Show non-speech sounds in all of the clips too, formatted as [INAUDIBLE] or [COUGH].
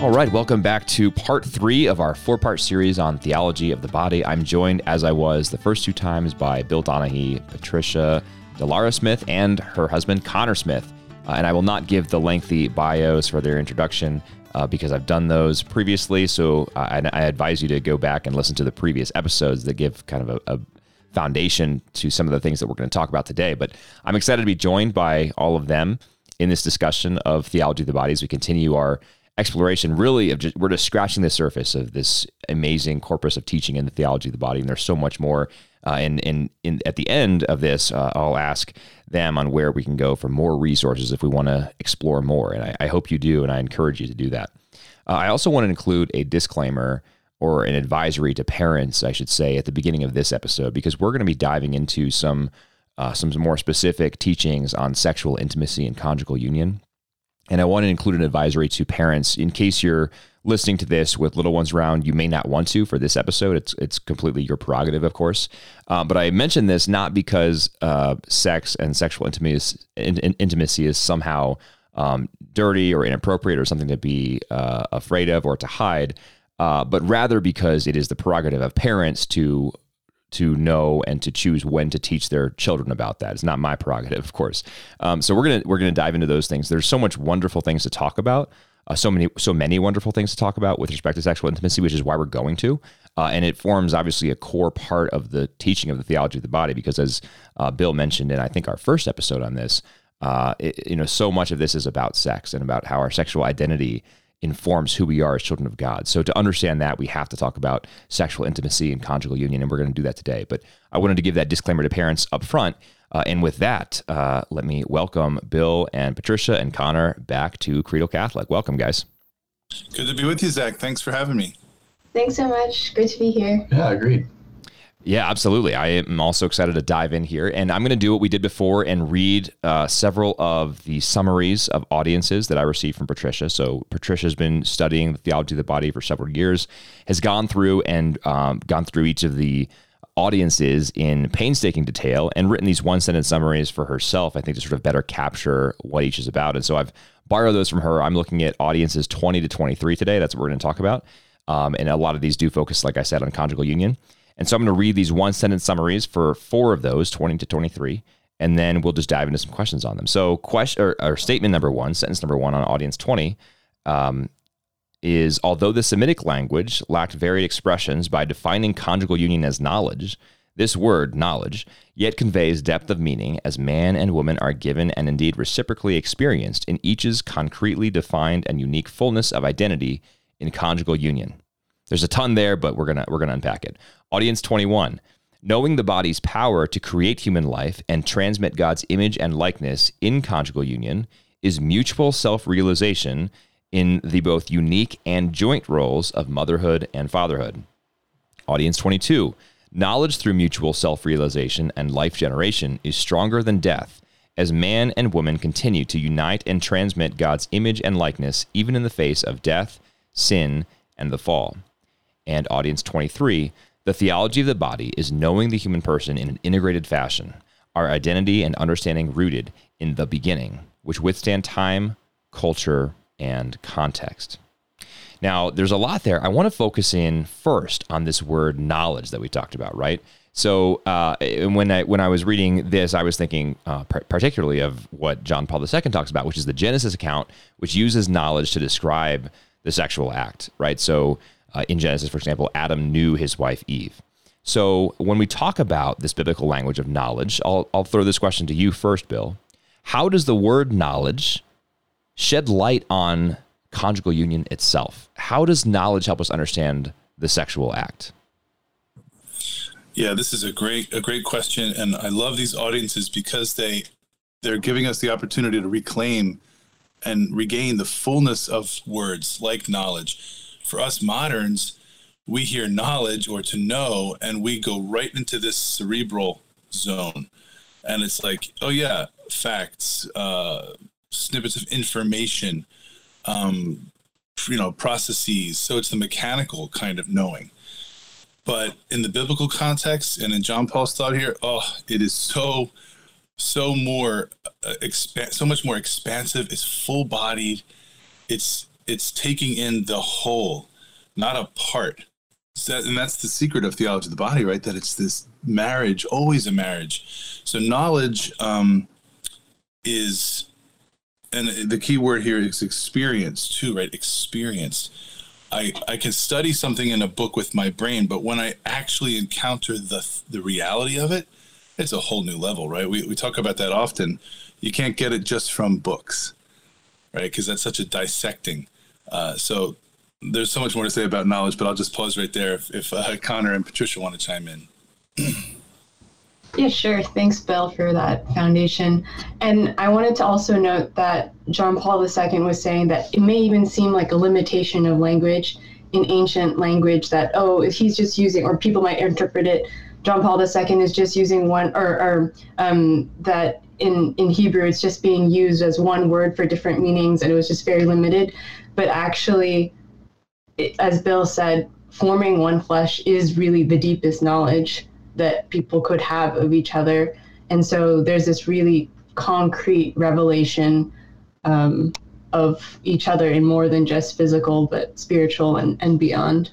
All right, welcome back to part three of our four part series on theology of the body. I'm joined, as I was the first two times, by Bill Donahue, Patricia Delara Smith, and her husband, Connor Smith. Uh, and I will not give the lengthy bios for their introduction uh, because I've done those previously. So uh, I, I, advise you to go back and listen to the previous episodes that give kind of a, a foundation to some of the things that we're going to talk about today. But I'm excited to be joined by all of them in this discussion of theology of the body as we continue our exploration really of just we're just scratching the surface of this amazing corpus of teaching in the theology of the body. And there's so much more uh, and, and in, at the end of this uh, i'll ask them on where we can go for more resources if we want to explore more. And I, I, hope you do and i encourage you to do that. Uh, i also want to include a disclaimer or an advisory to parents i should say at the beginning of this episode because we're going to be diving into some uh, some more specific teachings on sexual intimacy and conjugal union and I want to include an advisory to parents in case you're listening to this with little ones around. You may not want to for this episode. It's it's completely your prerogative, of course. Uh, but I mention this not because uh, sex and sexual intimacy is, in, in, intimacy is somehow um, dirty or inappropriate or something to be uh, afraid of or to hide, uh, but rather because it is the prerogative of parents to to know and to choose when to teach their children about that. It's not my prerogative, of course. Um, so we're gonna we're gonna dive into those things. There's so much wonderful things to talk about. Uh, so many so many wonderful things to talk about with respect to sexual intimacy, which is why we're going to. Uh, and it forms obviously a core part of the teaching of the theology of the body, because as uh, Bill mentioned in I think our first episode on this, uh, it, you know, so much of this is about sex and about how our sexual identity informs who we are as children of God. So to understand that, we have to talk about sexual intimacy and conjugal union, and we're going to do that today. But I wanted to give that disclaimer to parents up front. Uh, and with that, uh, let me welcome Bill and Patricia and Connor back to Credo Catholic. Welcome, guys. Good to be with you, Zach. Thanks for having me. Thanks so much. Great to be here. Yeah, agreed. Yeah, absolutely. I am also excited to dive in here. And I'm going to do what we did before and read uh, several of the summaries of audiences that I received from Patricia. So, Patricia's been studying the theology of the body for several years, has gone through and um, gone through each of the audiences in painstaking detail and written these one sentence summaries for herself, I think, to sort of better capture what each is about. And so, I've borrowed those from her. I'm looking at audiences 20 to 23 today. That's what we're going to talk about. Um, and a lot of these do focus, like I said, on conjugal union. And so I'm going to read these one sentence summaries for four of those, 20 to 23, and then we'll just dive into some questions on them. So, question or, or statement number one, sentence number one on audience 20 um, is although the Semitic language lacked varied expressions by defining conjugal union as knowledge, this word, knowledge, yet conveys depth of meaning as man and woman are given and indeed reciprocally experienced in each's concretely defined and unique fullness of identity in conjugal union. There's a ton there, but we're gonna we're gonna unpack it. Audience 21. Knowing the body's power to create human life and transmit God's image and likeness in conjugal union is mutual self-realization in the both unique and joint roles of motherhood and fatherhood. Audience 22. Knowledge through mutual self-realization and life generation is stronger than death as man and woman continue to unite and transmit God's image and likeness even in the face of death, sin, and the fall and audience 23, the theology of the body is knowing the human person in an integrated fashion, our identity and understanding rooted in the beginning, which withstand time, culture, and context. Now, there's a lot there. I want to focus in first on this word knowledge that we talked about, right? So uh, when I when I was reading this, I was thinking uh, particularly of what John Paul II talks about, which is the Genesis account, which uses knowledge to describe the sexual act, right? So uh, in Genesis, for example, Adam knew his wife Eve. So when we talk about this biblical language of knowledge, I'll, I'll throw this question to you first, Bill. How does the word knowledge shed light on conjugal union itself? How does knowledge help us understand the sexual act? Yeah, this is a great a great question, and I love these audiences because they they're giving us the opportunity to reclaim and regain the fullness of words like knowledge for us moderns, we hear knowledge or to know, and we go right into this cerebral zone. And it's like, oh, yeah, facts, uh, snippets of information, um, you know, processes. So it's the mechanical kind of knowing. But in the biblical context and in John Paul's thought here, oh, it is so, so more, uh, expa- so much more expansive. It's full bodied. It's it's taking in the whole, not a part. So and that's the secret of theology of the body, right? That it's this marriage, always a marriage. So knowledge um, is, and the key word here is experience too, right? Experience. I, I can study something in a book with my brain, but when I actually encounter the the reality of it, it's a whole new level, right? We, we talk about that often. You can't get it just from books, right? Because that's such a dissecting. Uh, so there's so much more to say about knowledge, but I'll just pause right there if, if uh, Connor and Patricia want to chime in. Yeah, sure. Thanks, Bill, for that foundation. And I wanted to also note that John Paul II was saying that it may even seem like a limitation of language in ancient language that, oh, if he's just using, or people might interpret it, John Paul II is just using one, or, or um, that in, in Hebrew it's just being used as one word for different meanings and it was just very limited. But actually, it, as Bill said, forming one flesh is really the deepest knowledge that people could have of each other. And so there's this really concrete revelation um, of each other in more than just physical, but spiritual and, and beyond.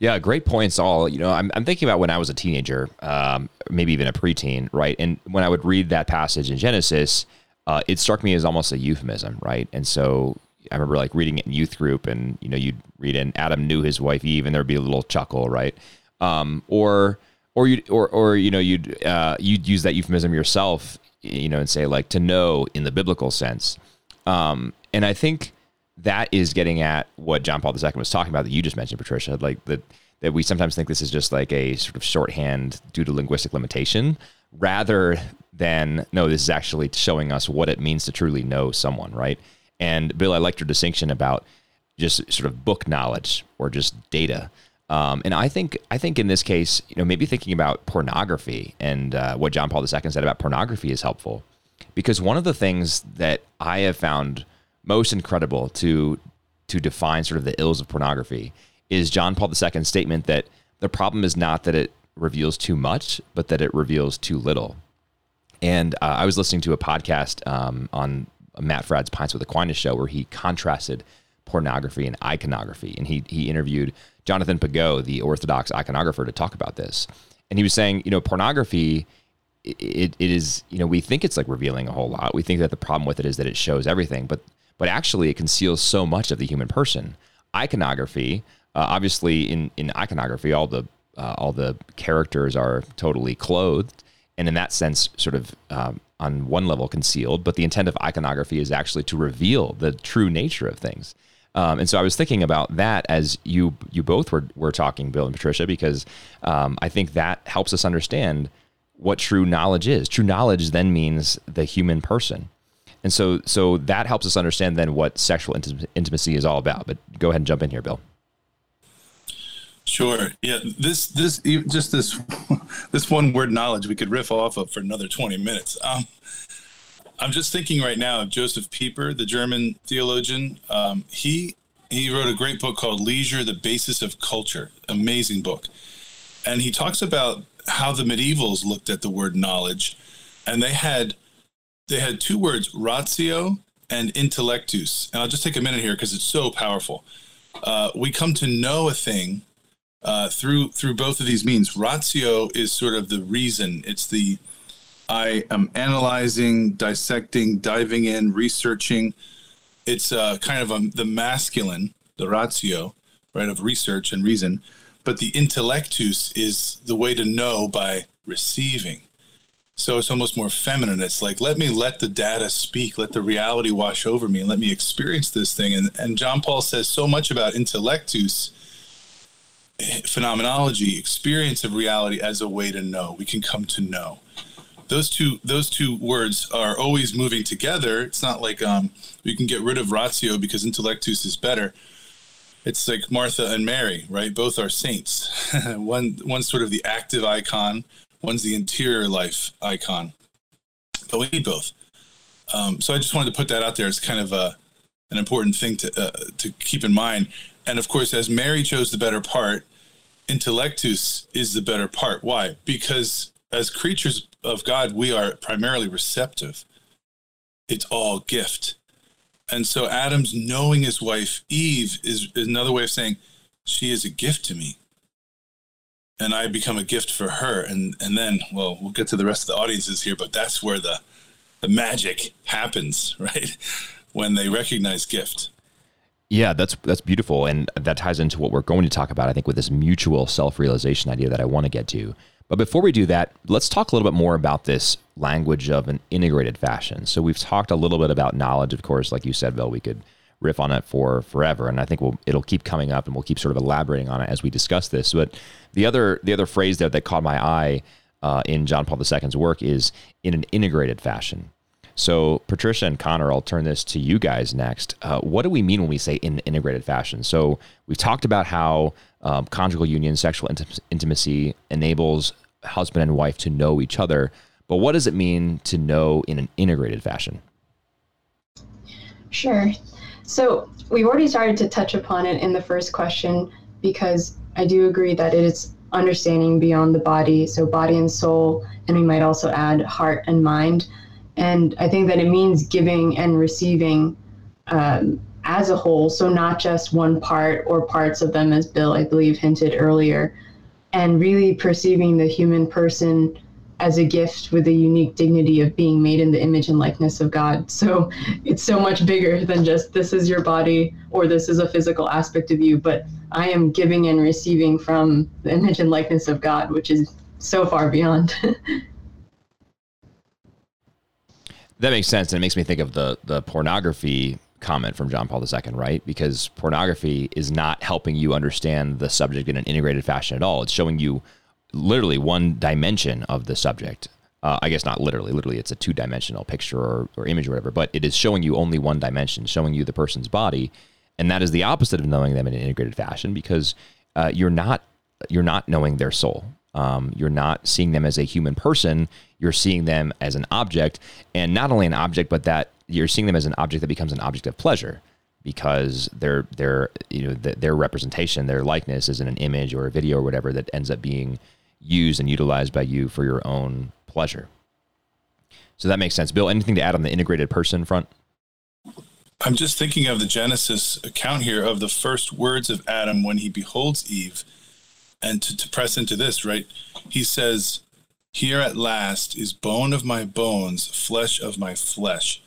Yeah, great points. All you know, I'm, I'm thinking about when I was a teenager, um, maybe even a preteen, right? And when I would read that passage in Genesis, uh, it struck me as almost a euphemism, right? And so I remember like reading it in youth group, and you know, you'd read in Adam knew his wife Eve, and there'd be a little chuckle, right? Um, or or you or or you know, you'd uh, you'd use that euphemism yourself, you know, and say like to know in the biblical sense. Um, and I think that is getting at what John Paul II was talking about that you just mentioned, Patricia, like that that we sometimes think this is just like a sort of shorthand due to linguistic limitation, rather than no, this is actually showing us what it means to truly know someone, right? And Bill, I liked your distinction about just sort of book knowledge or just data. Um, and I think I think in this case, you know, maybe thinking about pornography and uh, what John Paul II said about pornography is helpful, because one of the things that I have found most incredible to to define sort of the ills of pornography is John Paul II's statement that the problem is not that it reveals too much, but that it reveals too little. And uh, I was listening to a podcast um, on Matt Fradd's Pints with Aquinas show where he contrasted pornography and iconography. And he, he interviewed Jonathan Pageau, the Orthodox iconographer, to talk about this. And he was saying, you know, pornography, it, it is, you know, we think it's like revealing a whole lot. We think that the problem with it is that it shows everything, but but actually it conceals so much of the human person. Iconography, uh, obviously, in in iconography, all the uh, all the characters are totally clothed, and in that sense, sort of um, on one level concealed. But the intent of iconography is actually to reveal the true nature of things. Um, and so I was thinking about that as you you both were were talking, Bill and Patricia, because um, I think that helps us understand what true knowledge is. True knowledge then means the human person. And so, so that helps us understand then what sexual intimacy is all about. But go ahead and jump in here, Bill. Sure. Yeah. This this just this [LAUGHS] this one word knowledge we could riff off of for another twenty minutes. Um, I'm just thinking right now of Josef Pieper, the German theologian. Um, he he wrote a great book called Leisure: The Basis of Culture. Amazing book, and he talks about how the medievals looked at the word knowledge, and they had they had two words, ratio and intellectus. And I'll just take a minute here because it's so powerful. Uh, we come to know a thing uh, through through both of these means. Ratio is sort of the reason. It's the I am analyzing, dissecting, diving in, researching. It's uh, kind of a, the masculine, the ratio, right, of research and reason. But the intellectus is the way to know by receiving. So it's almost more feminine. It's like, let me let the data speak, let the reality wash over me, and let me experience this thing. And, and John Paul says so much about intellectus, phenomenology, experience of reality as a way to know. We can come to know. Those two those two words are always moving together. It's not like um, we can get rid of ratio because intellectus is better. It's like Martha and Mary, right? Both are saints. [LAUGHS] one one's sort of the active icon, One's the interior life icon, but we need both. Um, so I just wanted to put that out there. It's kind of a, an important thing to uh, to keep in mind. And of course, as Mary chose the better part, intellectus is the better part. Why? Because as creatures of God, we are primarily receptive. It's all gift. And so Adam's knowing his wife Eve is, another way of saying she is a gift to me. And I become a gift for her. And and then, well, we'll get to the rest of the audiences here, but that's where the the magic happens, [LAUGHS] right? When they recognize gift. Yeah, that's that's beautiful, and that ties into what we're going to talk about. I think with this mutual self-realization idea that I want to get to. But before we do that, let's talk a little bit more about this language of an integrated fashion. So we've talked a little bit about knowledge, of course, like you said, Bill. We could riff on it for forever, and I think we'll, it'll keep coming up, and we'll keep sort of elaborating on it as we discuss this. But the other the other phrase there that caught my eye uh, in John Paul II's work is in an integrated fashion. So, Patricia and Connor, I'll turn this to you guys next. Uh, what do we mean when we say in integrated fashion? So, we've talked about how um, conjugal union, sexual int- intimacy enables husband and wife to know each other. But what does it mean to know in an integrated fashion? Sure. So, we've already started to touch upon it in the first question because I do agree that it is understanding beyond the body, so body and soul, and we might also add heart and mind. And I think that it means giving and receiving um, as a whole, so not just one part or parts of them, as Bill, I believe, hinted earlier, and really perceiving the human person as a gift with the unique dignity of being made in the image and likeness of God. [LAUGHS] So it's so much bigger than just this is your body or this is a physical aspect of you, but I am giving and receiving from the image and likeness of God, which is so far beyond. [LAUGHS] That makes sense, and it makes me think of the the pornography comment from John Paul II, right? Because pornography is not helping you understand the subject in an integrated fashion at all. It's showing you literally one dimension of the subject. Uh, I guess not literally. Literally, it's a two dimensional picture or, or image or whatever, but it is showing you only one dimension, showing you the person's body, and that is the opposite of knowing them in an integrated fashion because uh, you're not you're not knowing their soul. Um, you're not seeing them as a human person. You're seeing them as an object, and not only an object, but that you're seeing them as an object that becomes an object of pleasure because their their you know the, their representation, their likeness is in an image or a video or whatever that ends up being used and utilized by you for your own pleasure. So that makes sense. Bill, anything to add on the integrated person front? I'm just thinking of the Genesis account here of the first words of Adam when he beholds Eve and to, to press into this, right? He says, Here at last is bone of my bones, flesh of my flesh.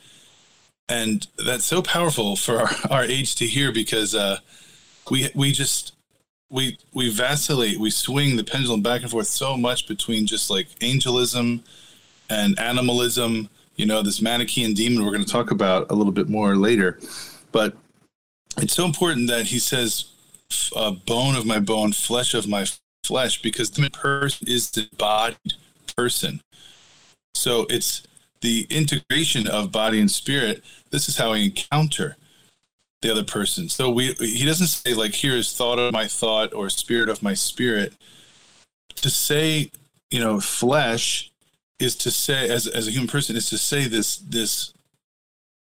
And that's so powerful for our, [LAUGHS] our age to hear because uh, we we just we we vacillate, we swing the pendulum back and forth so much between just like angelism and animalism, you know, this Manichaean demon we're going to talk about a little bit more later. But it's so important that he says uh, bone of my bone, flesh of my flesh, because the person is the bodied person. So it's the integration of body and spirit. This is how I encounter the other person. So we he doesn't say like here is thought of my thought or spirit of my spirit. To say, you know, flesh is to say as as a human person is to say this this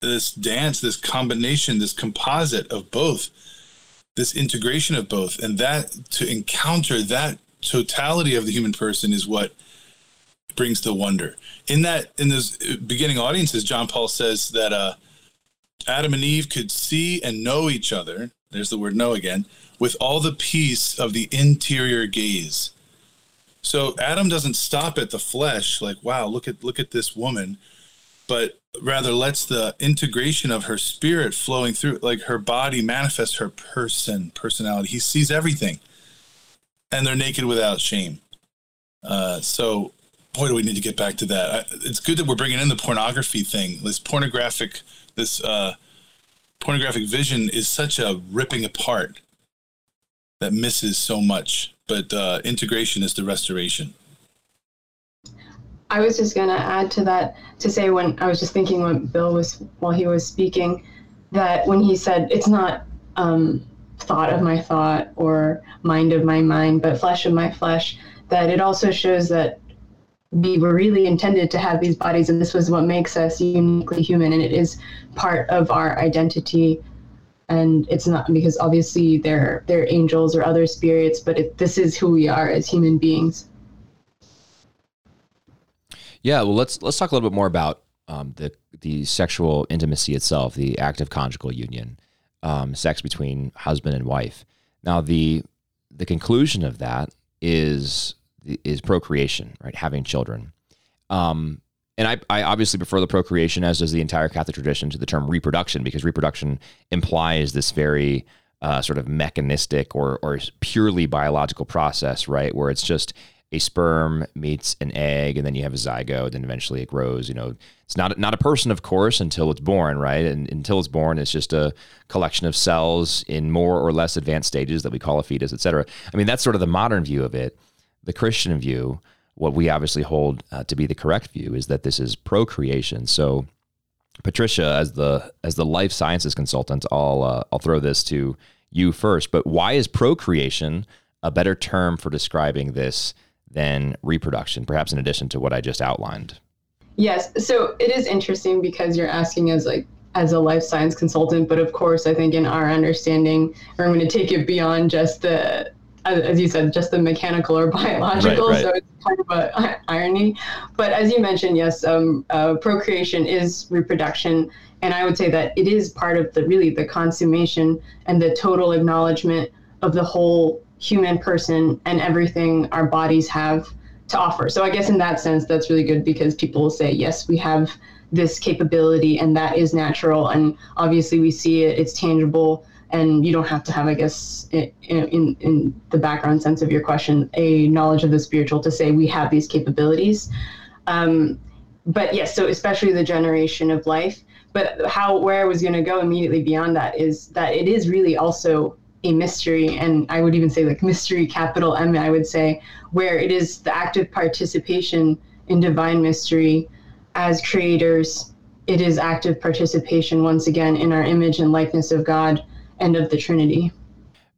this dance, this combination, this composite of both this integration of both. And that to encounter that totality of the human person is what brings the wonder. In that in those beginning audiences john paul says that uh, adam and eve could see and know each other there's the word know again with all the peace of the interior gaze. So adam doesn't stop at the flesh like wow look at look at this woman but rather lets the integration of her spirit flowing through like her body manifest her person personality. He sees everything. And they're naked without shame. Uh, so boy do we need to get back to that. I, it's good that we're bringing in the pornography thing. This pornographic this uh, pornographic vision is such a ripping apart that misses so much. But uh, integration is the restoration I was just going to add to that to say when I was just thinking when Bill was while he was speaking that when he said it's not um, thought of my thought or mind of my mind, but flesh of my flesh, that it also shows that we were really intended to have these bodies, and this was what makes us uniquely human, and it is part of our identity. And it's not because obviously they're they're angels or other spirits, but it, this is who we are as human beings. Yeah, well, let's let's talk a little bit more about um, the the sexual intimacy itself, the act of conjugal union, um, sex between husband and wife. Now the the conclusion of that is is procreation, right? Having children. Um, and I, I obviously prefer the procreation, as does the entire Catholic tradition, to the term reproduction, because reproduction implies this very uh, sort of mechanistic or, or purely biological process, right? Where it's just a sperm meets an egg, and then you have a zygote, and eventually it grows. You know, it's not not a person, of course, until it's born, right? And until it's born, it's just a collection of cells in more or less advanced stages that we call a fetus, et cetera. I mean, that's sort of the modern view of it. The Christian view what we obviously hold uh, to be the correct view is that this is procreation. So, Patricia, as the as the life sciences consultant, I'll uh, I'll throw this to you first. But why is procreation a better term for describing this than reproduction? Perhaps in addition to what I just outlined. Yes. So it is interesting because you're asking as like as a life science consultant, but of course, I think in our understanding, we're going to take it beyond just the as you said, just the mechanical or biological. Right, right. So it's kind of a [LAUGHS] irony. But as you mentioned, yes, um, uh, procreation is reproduction, and I would say that it is part of the really the consummation and the total acknowledgement of the whole human person and everything our bodies have to offer. So I guess in that sense, that's really good because people will say, yes, we have this capability, and that is natural, and obviously we see it, it's tangible and you don't have to have, I guess, in, in, in the background sense of your question, a knowledge of the spiritual to say we have these capabilities. Um, but yes, so especially the generation of life. But how where I was going to go immediately beyond that is that it is really also a mystery, and I would even say like mystery capital M. I would say where it is the active participation in divine mystery as creators. It is active participation once again in our image and likeness of God and of the Trinity.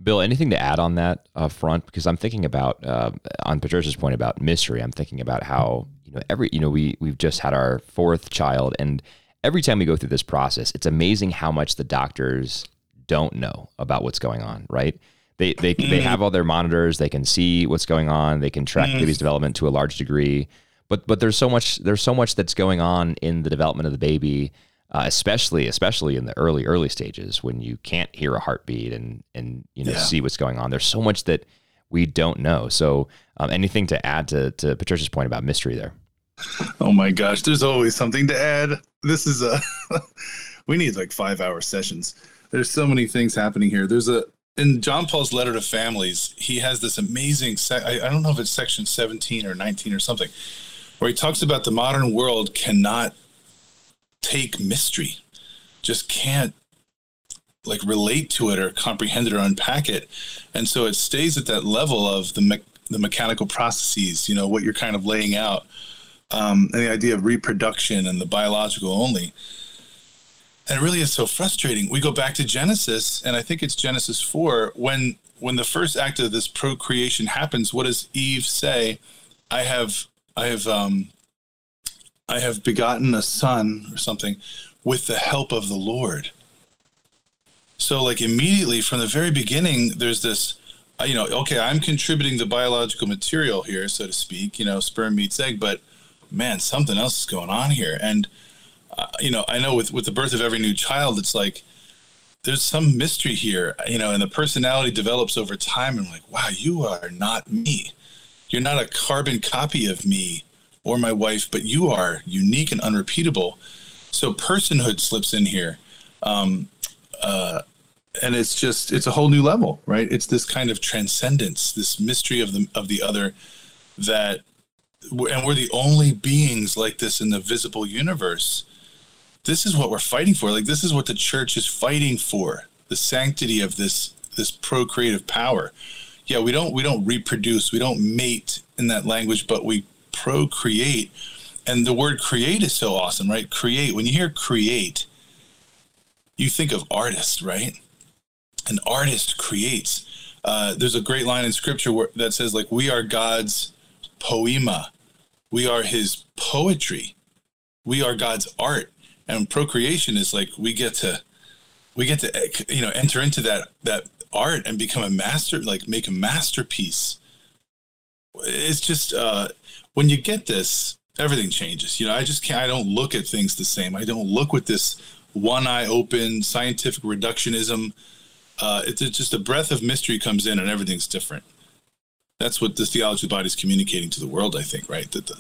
Bill, anything to add on that uh, front? Because I'm thinking about uh, on Patricia's point about mystery. I'm thinking about how you know every you know we we've just had our fourth child, and every time we go through this process, it's amazing how much the doctors don't know about what's going on. Right? They they they mm. have all their monitors. They can see what's going on. They can track mm. baby's development to a large degree. But but there's so much there's so much that's going on in the development of the baby uh, especially especially in the early early stages when you can't hear a heartbeat and and you know yeah. see what's going on. There's so much that we don't know. So um, anything to add to to Patricia's point about mystery there? Oh my gosh, there's always something to add. This is a [LAUGHS] we need like five hour sessions. There's so many things happening here. There's a in John Paul's letter to families, he has this amazing. Se- I, I don't know if it's section 17 or 19 or something, where he talks about the modern world cannot take mystery, just can't like relate to it or comprehend it or unpack it. And so it stays at that level of the me- the mechanical processes, you know, what you're kind of laying out, um, and the idea of reproduction and the biological only. And it really is so frustrating. We go back to Genesis, and I think it's Genesis four when when the first act of this procreation happens. What does Eve say? I have I have um, I have begotten a son or something with the help of the Lord. So, like, immediately from the very beginning, there's this, uh, you know, okay, I'm contributing the biological material here, so to speak, you know, sperm meets egg, but man, something else is going on here. And, you know, I know with, with the birth of every new child, it's like, there's some mystery here, you know, and the personality develops over time. And I'm like, wow, you are not me. You're not a carbon copy of me or my wife, but you are unique and unrepeatable. So personhood slips in here. Um, uh, and it's just it's a whole new level, right? It's this kind of transcendence, this mystery of the of the other that and we're the only beings like this in the visible universe. This is what we're fighting for. Like this is what the church is fighting for. The sanctity of this this procreative power. Yeah, we don't we don't reproduce, we don't mate in that language, but we procreate. And the word create is so awesome, right? Create. When you hear create, you think of artist, right? An artist creates. Uh, there's a great line in scripture where, that says, like, we are God's poema. We are his poetry. We are God's art. And procreation is like we get to we get to you know enter into that that art and become a master like make a masterpiece it's just uh when you get this, everything changes. You know, I just can't. I don't look at things the same. I don't look with this one eye open scientific reductionism. Uh, it's just a breath of mystery comes in, and everything's different. That's what the theology of the body is communicating to the world. I think, right? That the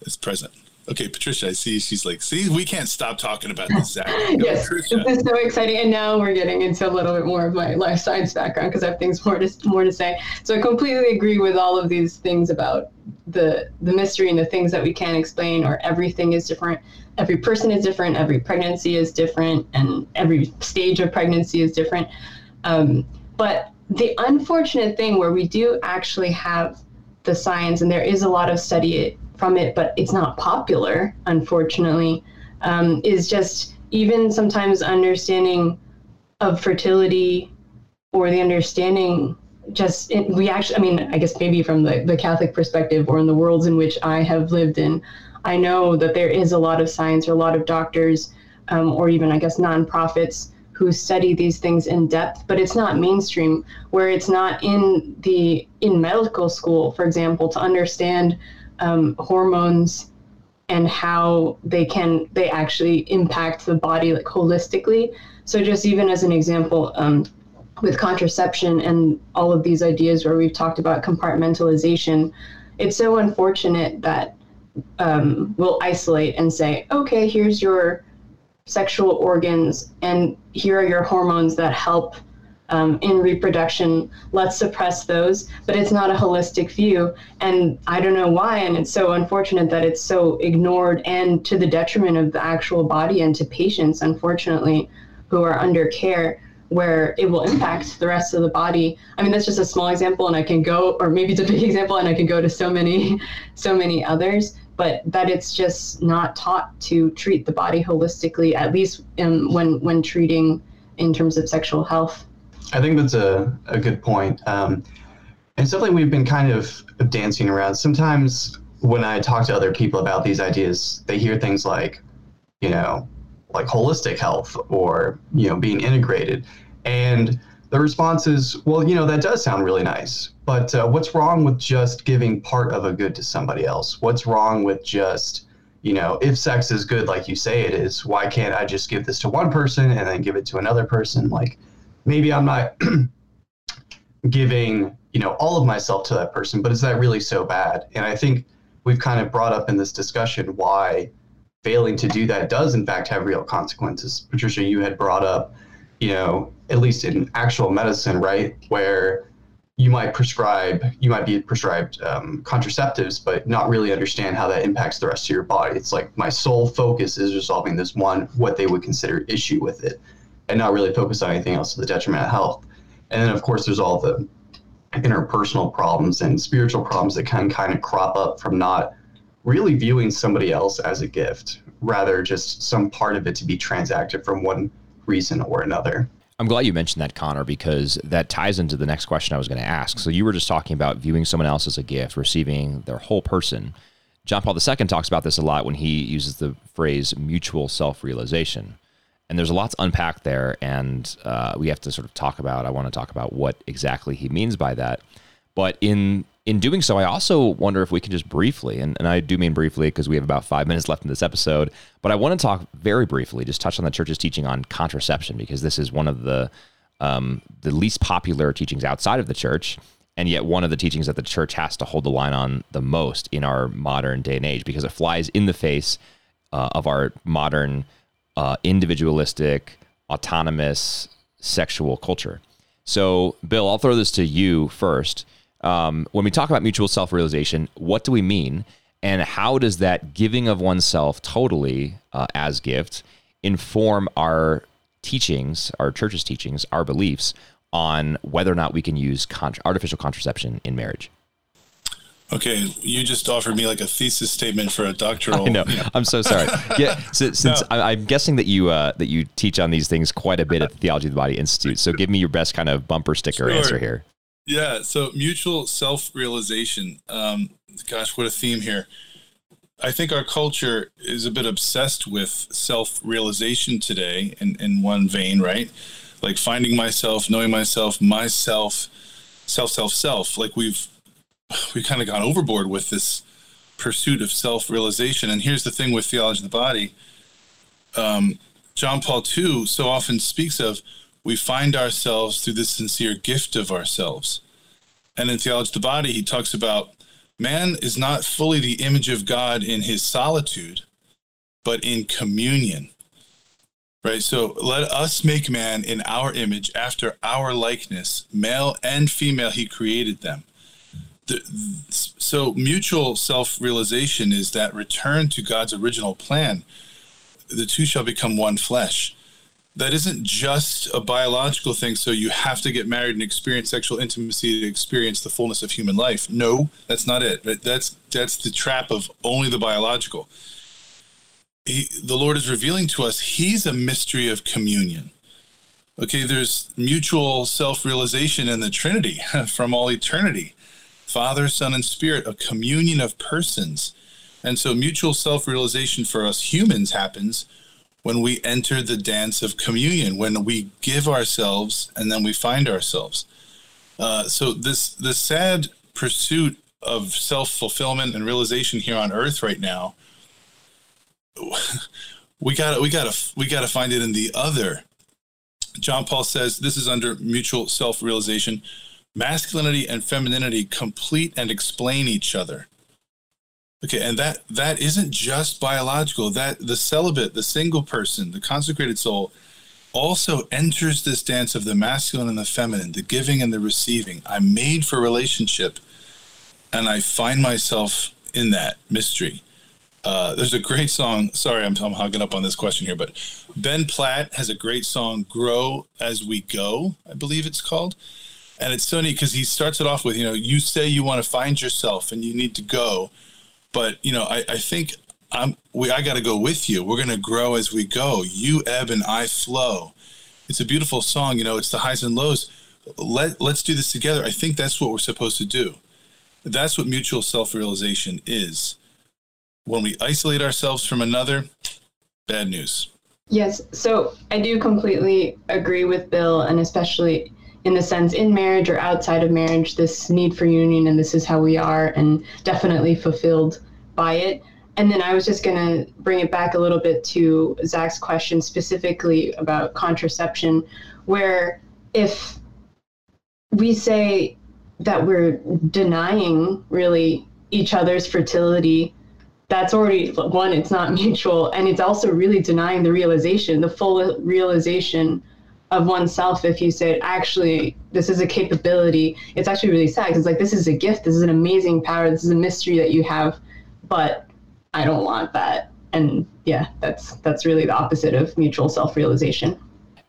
it's present. Okay, Patricia, I see she's like, see, we can't stop talking about this. Zach. [LAUGHS] yes, Patricia. this is so exciting, and now we're getting into a little bit more of my life science background because I have things more to more to say. So I completely agree with all of these things about the the mystery and the things that we can't explain, or everything is different. Every person is different. Every pregnancy is different, and every stage of pregnancy is different. Um, but the unfortunate thing where we do actually have the science, and there is a lot of study from it, but it's not popular, unfortunately, um, is just even sometimes understanding of fertility or the understanding just it, we actually i mean i guess maybe from the, the catholic perspective or in the worlds in which i have lived in i know that there is a lot of science or a lot of doctors um, or even i guess nonprofits who study these things in depth but it's not mainstream where it's not in the in medical school for example to understand um, hormones and how they can they actually impact the body like holistically. So just even as an example um, with contraception and all of these ideas where we've talked about compartmentalization it's so unfortunate that um, we'll isolate and say okay here's your sexual organs and here are your hormones that help um, in reproduction, let's suppress those. But it's not a holistic view. And I don't know why. And it's so unfortunate that it's so ignored and to the detriment of the actual body and to patients, unfortunately, who are under care where it will impact the rest of the body. I mean, that's just a small example, and I can go, or maybe it's a big [LAUGHS] example, and I can go to so many, [LAUGHS] so many others. But that it's just not taught to treat the body holistically, at least in, when when treating in terms of sexual health. I think that's a, a good point. Um, and something we've been kind of dancing around. Sometimes when I talk to other people about these ideas, they hear things like, you know, like holistic health or, you know, being integrated. And the response is, well, you know, that does sound really nice. But uh, what's wrong with just giving part of a good to somebody else? What's wrong with just, you know, if sex is good like you say it is, why can't I just give this to one person and then give it to another person? Like, maybe I'm not [CLEARS THROAT] giving, you know, all of myself to that person, but is that really so bad? And I think we've kind of brought up in this discussion why failing to do that does in fact have real consequences. Patricia, you had brought up, you know, at least in actual medicine, right, where you might prescribe, you might be prescribed um, contraceptives, but not really understand how that impacts the rest of your body. It's like my sole focus is resolving this one, what they would consider issue with it and not really focus on anything else to the detriment of health. And then, of course, there's all the interpersonal problems and spiritual problems that can kind of crop up from not really viewing somebody else as a gift, rather just some part of it to be transacted from one reason or another. I'm glad you mentioned that, Connor, because that ties into the next question I was going to ask. So you were just talking about viewing someone else as a gift, receiving their whole person. John Paul II talks about this a lot when he uses the phrase mutual self realization and there's a lot to unpack there, and uh, we have to sort of talk about. I want to talk about what exactly he means by that. But in in doing so, I also wonder if we can just briefly, and, and I do mean briefly because we have about five minutes left in this episode, but I want to talk very briefly, just touch on the church's teaching on contraception because this is one of the um, the least popular teachings outside of the church, and yet one of the teachings that the church has to hold the line on the most in our modern day and age because it flies in the face uh, of our modern uh, individualistic, autonomous sexual culture. So, Bill, I'll throw this to you first. Um, when we talk about mutual self realization, what do we mean? And how does that giving of oneself totally uh, as gift inform our teachings, our church's teachings, our beliefs on whether or not we can use artificial contraception in marriage? Okay, you just offered me like a thesis statement for a doctoral. I know. I'm so sorry. [LAUGHS] Yeah, so, since no. I, am guessing that you uh, that you teach on these things quite a bit at the Theology of the Body Institute. So give me your best kind of bumper sticker sure. answer here. Yeah. So mutual self realization. Um, gosh, what a theme here. I think our culture is a bit obsessed with self realization today, in in one vein, right? Like finding myself, knowing myself, myself, self, self, self. Like we've we kind of gone overboard with this pursuit of self-realization. And here's the thing with theology of the body. Um, John Paul II so often speaks of we find ourselves through the sincere gift of ourselves. And in Theology of the Body, he talks about man is not fully the image of God in his solitude, but in communion. Right? So let us make man in our image after our likeness, male and female, he created them. The, so mutual self realization is that return to God's original plan. The two shall become one flesh. That isn't just a biological thing so you have to get married and experience sexual intimacy to experience the fullness of human life. No that's not it. That's that's the trap of only the biological. He, the lord is revealing to us he's a mystery of communion. Okay there's mutual self-realization in the trinity [LAUGHS] from all eternity father son and spirit a communion of persons and so mutual self-realization for us humans happens when we enter the dance of communion, when we give ourselves and then we find ourselves. Uh, so this the sad pursuit of self fulfillment and realization here on Earth right now, [LAUGHS] we got we got to we got to find it in the other. John Paul says this is under mutual self realization. Masculinity and femininity complete and explain each other. Okay, and that that isn't just biological. That the celibate, the single person, the consecrated soul also enters this dance of the masculine and the feminine, the giving and the receiving. I'm made for relationship and I find myself in that mystery. Uh, there's a great song. Sorry, I'm, I'm hogging up on this question here, but Ben Platt has a great song, Grow as We Go, I believe it's called. And it's so neat because he starts it off with, you know, you say you want to find yourself and you need to go but you know, I, I think I'm we I got to go with you. We're going to grow as we go. You ebb and I flow. It's a beautiful song. You know, it's the highs and lows. Let let's do this together. I think that's what we're supposed to do. That's what mutual self-realization is. When we isolate ourselves from another, bad news. Yes. So I do completely agree with Bill, and especially in the sense in marriage or outside of marriage, this need for union and this is how we are, and definitely fulfilled by it. And then I was just going to bring it back a little bit to Zach's question specifically about contraception, where if we say that we're denying really each other's fertility, that's already one, it's not mutual. And it's also really denying the realization, the full realization of oneself if you say actually this is a capability it's actually really sad because like this is a gift this is an amazing power this is a mystery that you have but I don't want that. And yeah, that's that's really the opposite of mutual self-realization.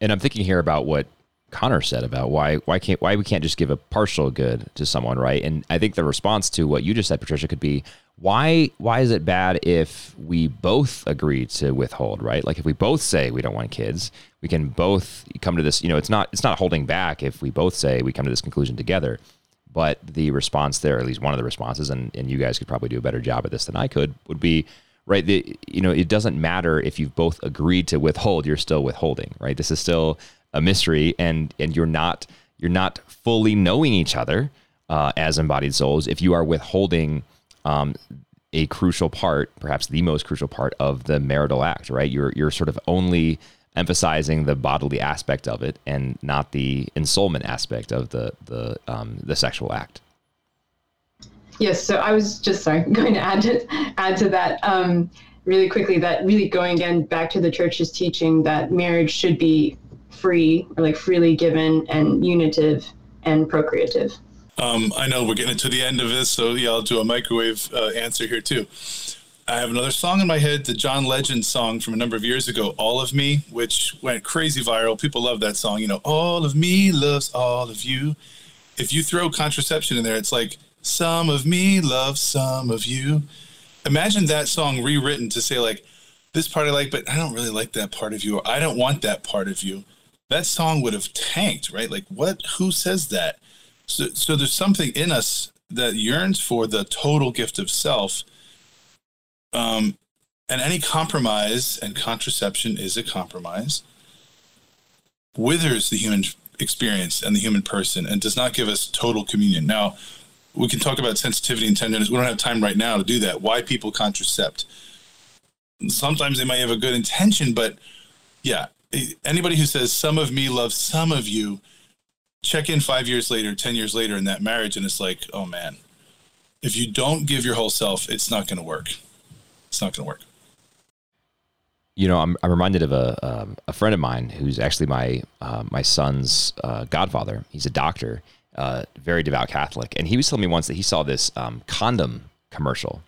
And I'm thinking here about what Connor said about why why can't why we can't just give a partial good to someone, right? And I think the response to what you just said, Patricia, could be why why is it bad if we both agree to withhold, right? Like if we both say we don't want kids, we can both come to this, you know, it's not it's not holding back if we both say we come to this conclusion together. But the response there, at least one of the responses, and, and you guys could probably do a better job at this than I could, would be right. The, you know, it doesn't matter if you've both agreed to withhold, you're still withholding, right? This is still a mystery, and and you're not you're not fully knowing each other uh, as embodied souls if you are withholding um, a crucial part, perhaps the most crucial part of the marital act, right? You're you're sort of only emphasizing the bodily aspect of it and not the ensoulment aspect of the the um, the sexual act. Yes, so I was just sorry [LAUGHS] going to add to add to that um, really quickly. That really going again back to the church's teaching that marriage should be free or like freely given and unitive and procreative. Um, I know we're getting to the end of this, so yeah, I'll do a microwave uh, answer here too. I have another song in my head, the John Legend song from a number of years ago, All of Me, which went crazy viral. People love that song. You know, All of Me loves all of you. If you throw contraception in there, it's like, Some of me loves some of you. Imagine that song rewritten to say, like, this part I like, but I don't really like that part of you, or I don't want that part of you. That song would have tanked, right? Like, what? Who says that? So, so there's something in us that yearns for the total gift of self um, and any compromise, and contraception is a compromise, withers the human experience and the human person and does not give us total communion. Now, we can talk about sensitivity and tenderness. We don't have time right now to do that. Why people contracept? Sometimes they might have a good intention, but yeah, anybody who says some of me loves some of you, check in five years later, ten years later in that marriage, and it's like, oh man, if you don't give your whole self, it's not going to work. It's not going to work. You know, I'm, I'm reminded of a um, a friend of mine who's actually my uh, my son's uh, godfather. He's a doctor, uh, very devout Catholic, and he was telling me once that he saw this um, condom commercial,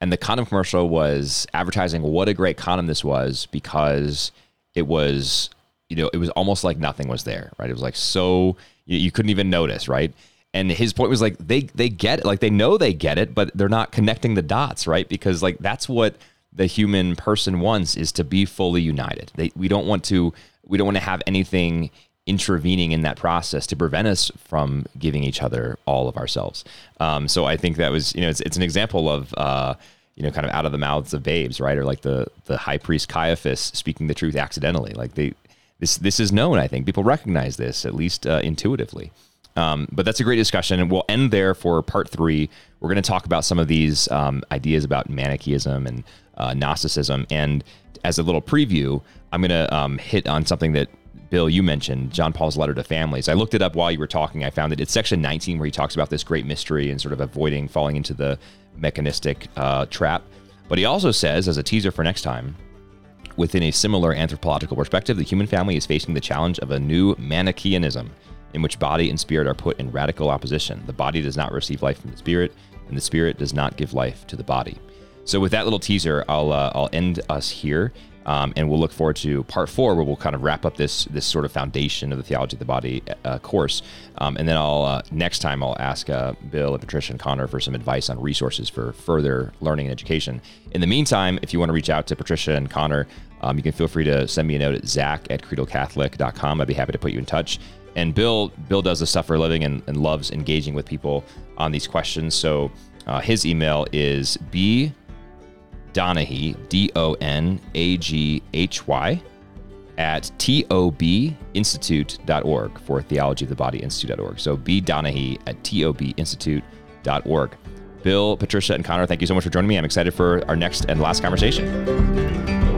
and the condom commercial was advertising what a great condom this was because it was you know it was almost like nothing was there, right? It was like so you, you couldn't even notice, right? and his point was like they they get it. Like they know they get it but they're not connecting the dots right? Because like that's what the human person wants is to be fully united. They, we don't want to we don't want to have anything intervening in that process to prevent us from giving each other all of ourselves. Um, so i think that was you know it's, it's an example of uh, you know kind of out of the mouths of babes right? Or like the the high priest caiaphas speaking the truth accidentally. Like they this this is known i think people recognize this at least uh, intuitively um, but that's a great discussion, and we'll end there for part three. We're going to talk about some of these um, ideas about Manichaeism and uh, Gnosticism, and as a little preview, I'm going to um, hit on something that Bill you mentioned, John Paul's letter to families. I looked it up while you were talking. I found that it's section 19 where he talks about this great mystery and sort of avoiding falling into the mechanistic uh, trap. But he also says, as a teaser for next time, within a similar anthropological perspective, the human family is facing the challenge of a new Manichaeanism in which body and spirit are put in radical opposition. The body does not receive life from the spirit, and the spirit does not give life to the body. So, with that little teaser, I'll uh, I'll end us here, um, and we'll look forward to part four, where we'll kind of wrap up this this sort of foundation of the theology of the body uh, course, um, and then I'll uh, next time I'll ask uh, Bill and Patricia and Connor for some advice on resources for further learning and education. In the meantime, if you want to reach out to Patricia and Connor, um, you can feel free to send me a note at zach at credocatholic.com. I'd be happy to put you in touch and Bill Bill does this stuff for a living and, and loves engaging with people on these questions. So uh, his email is b Donaghy D O N A G H Y at tobinstitute.org for theology of the body institute.org. So b Donaghy at tobinstitute.org. Bill, Patricia, and Connor, thank you so much for joining me. I'm excited for our next and last conversation.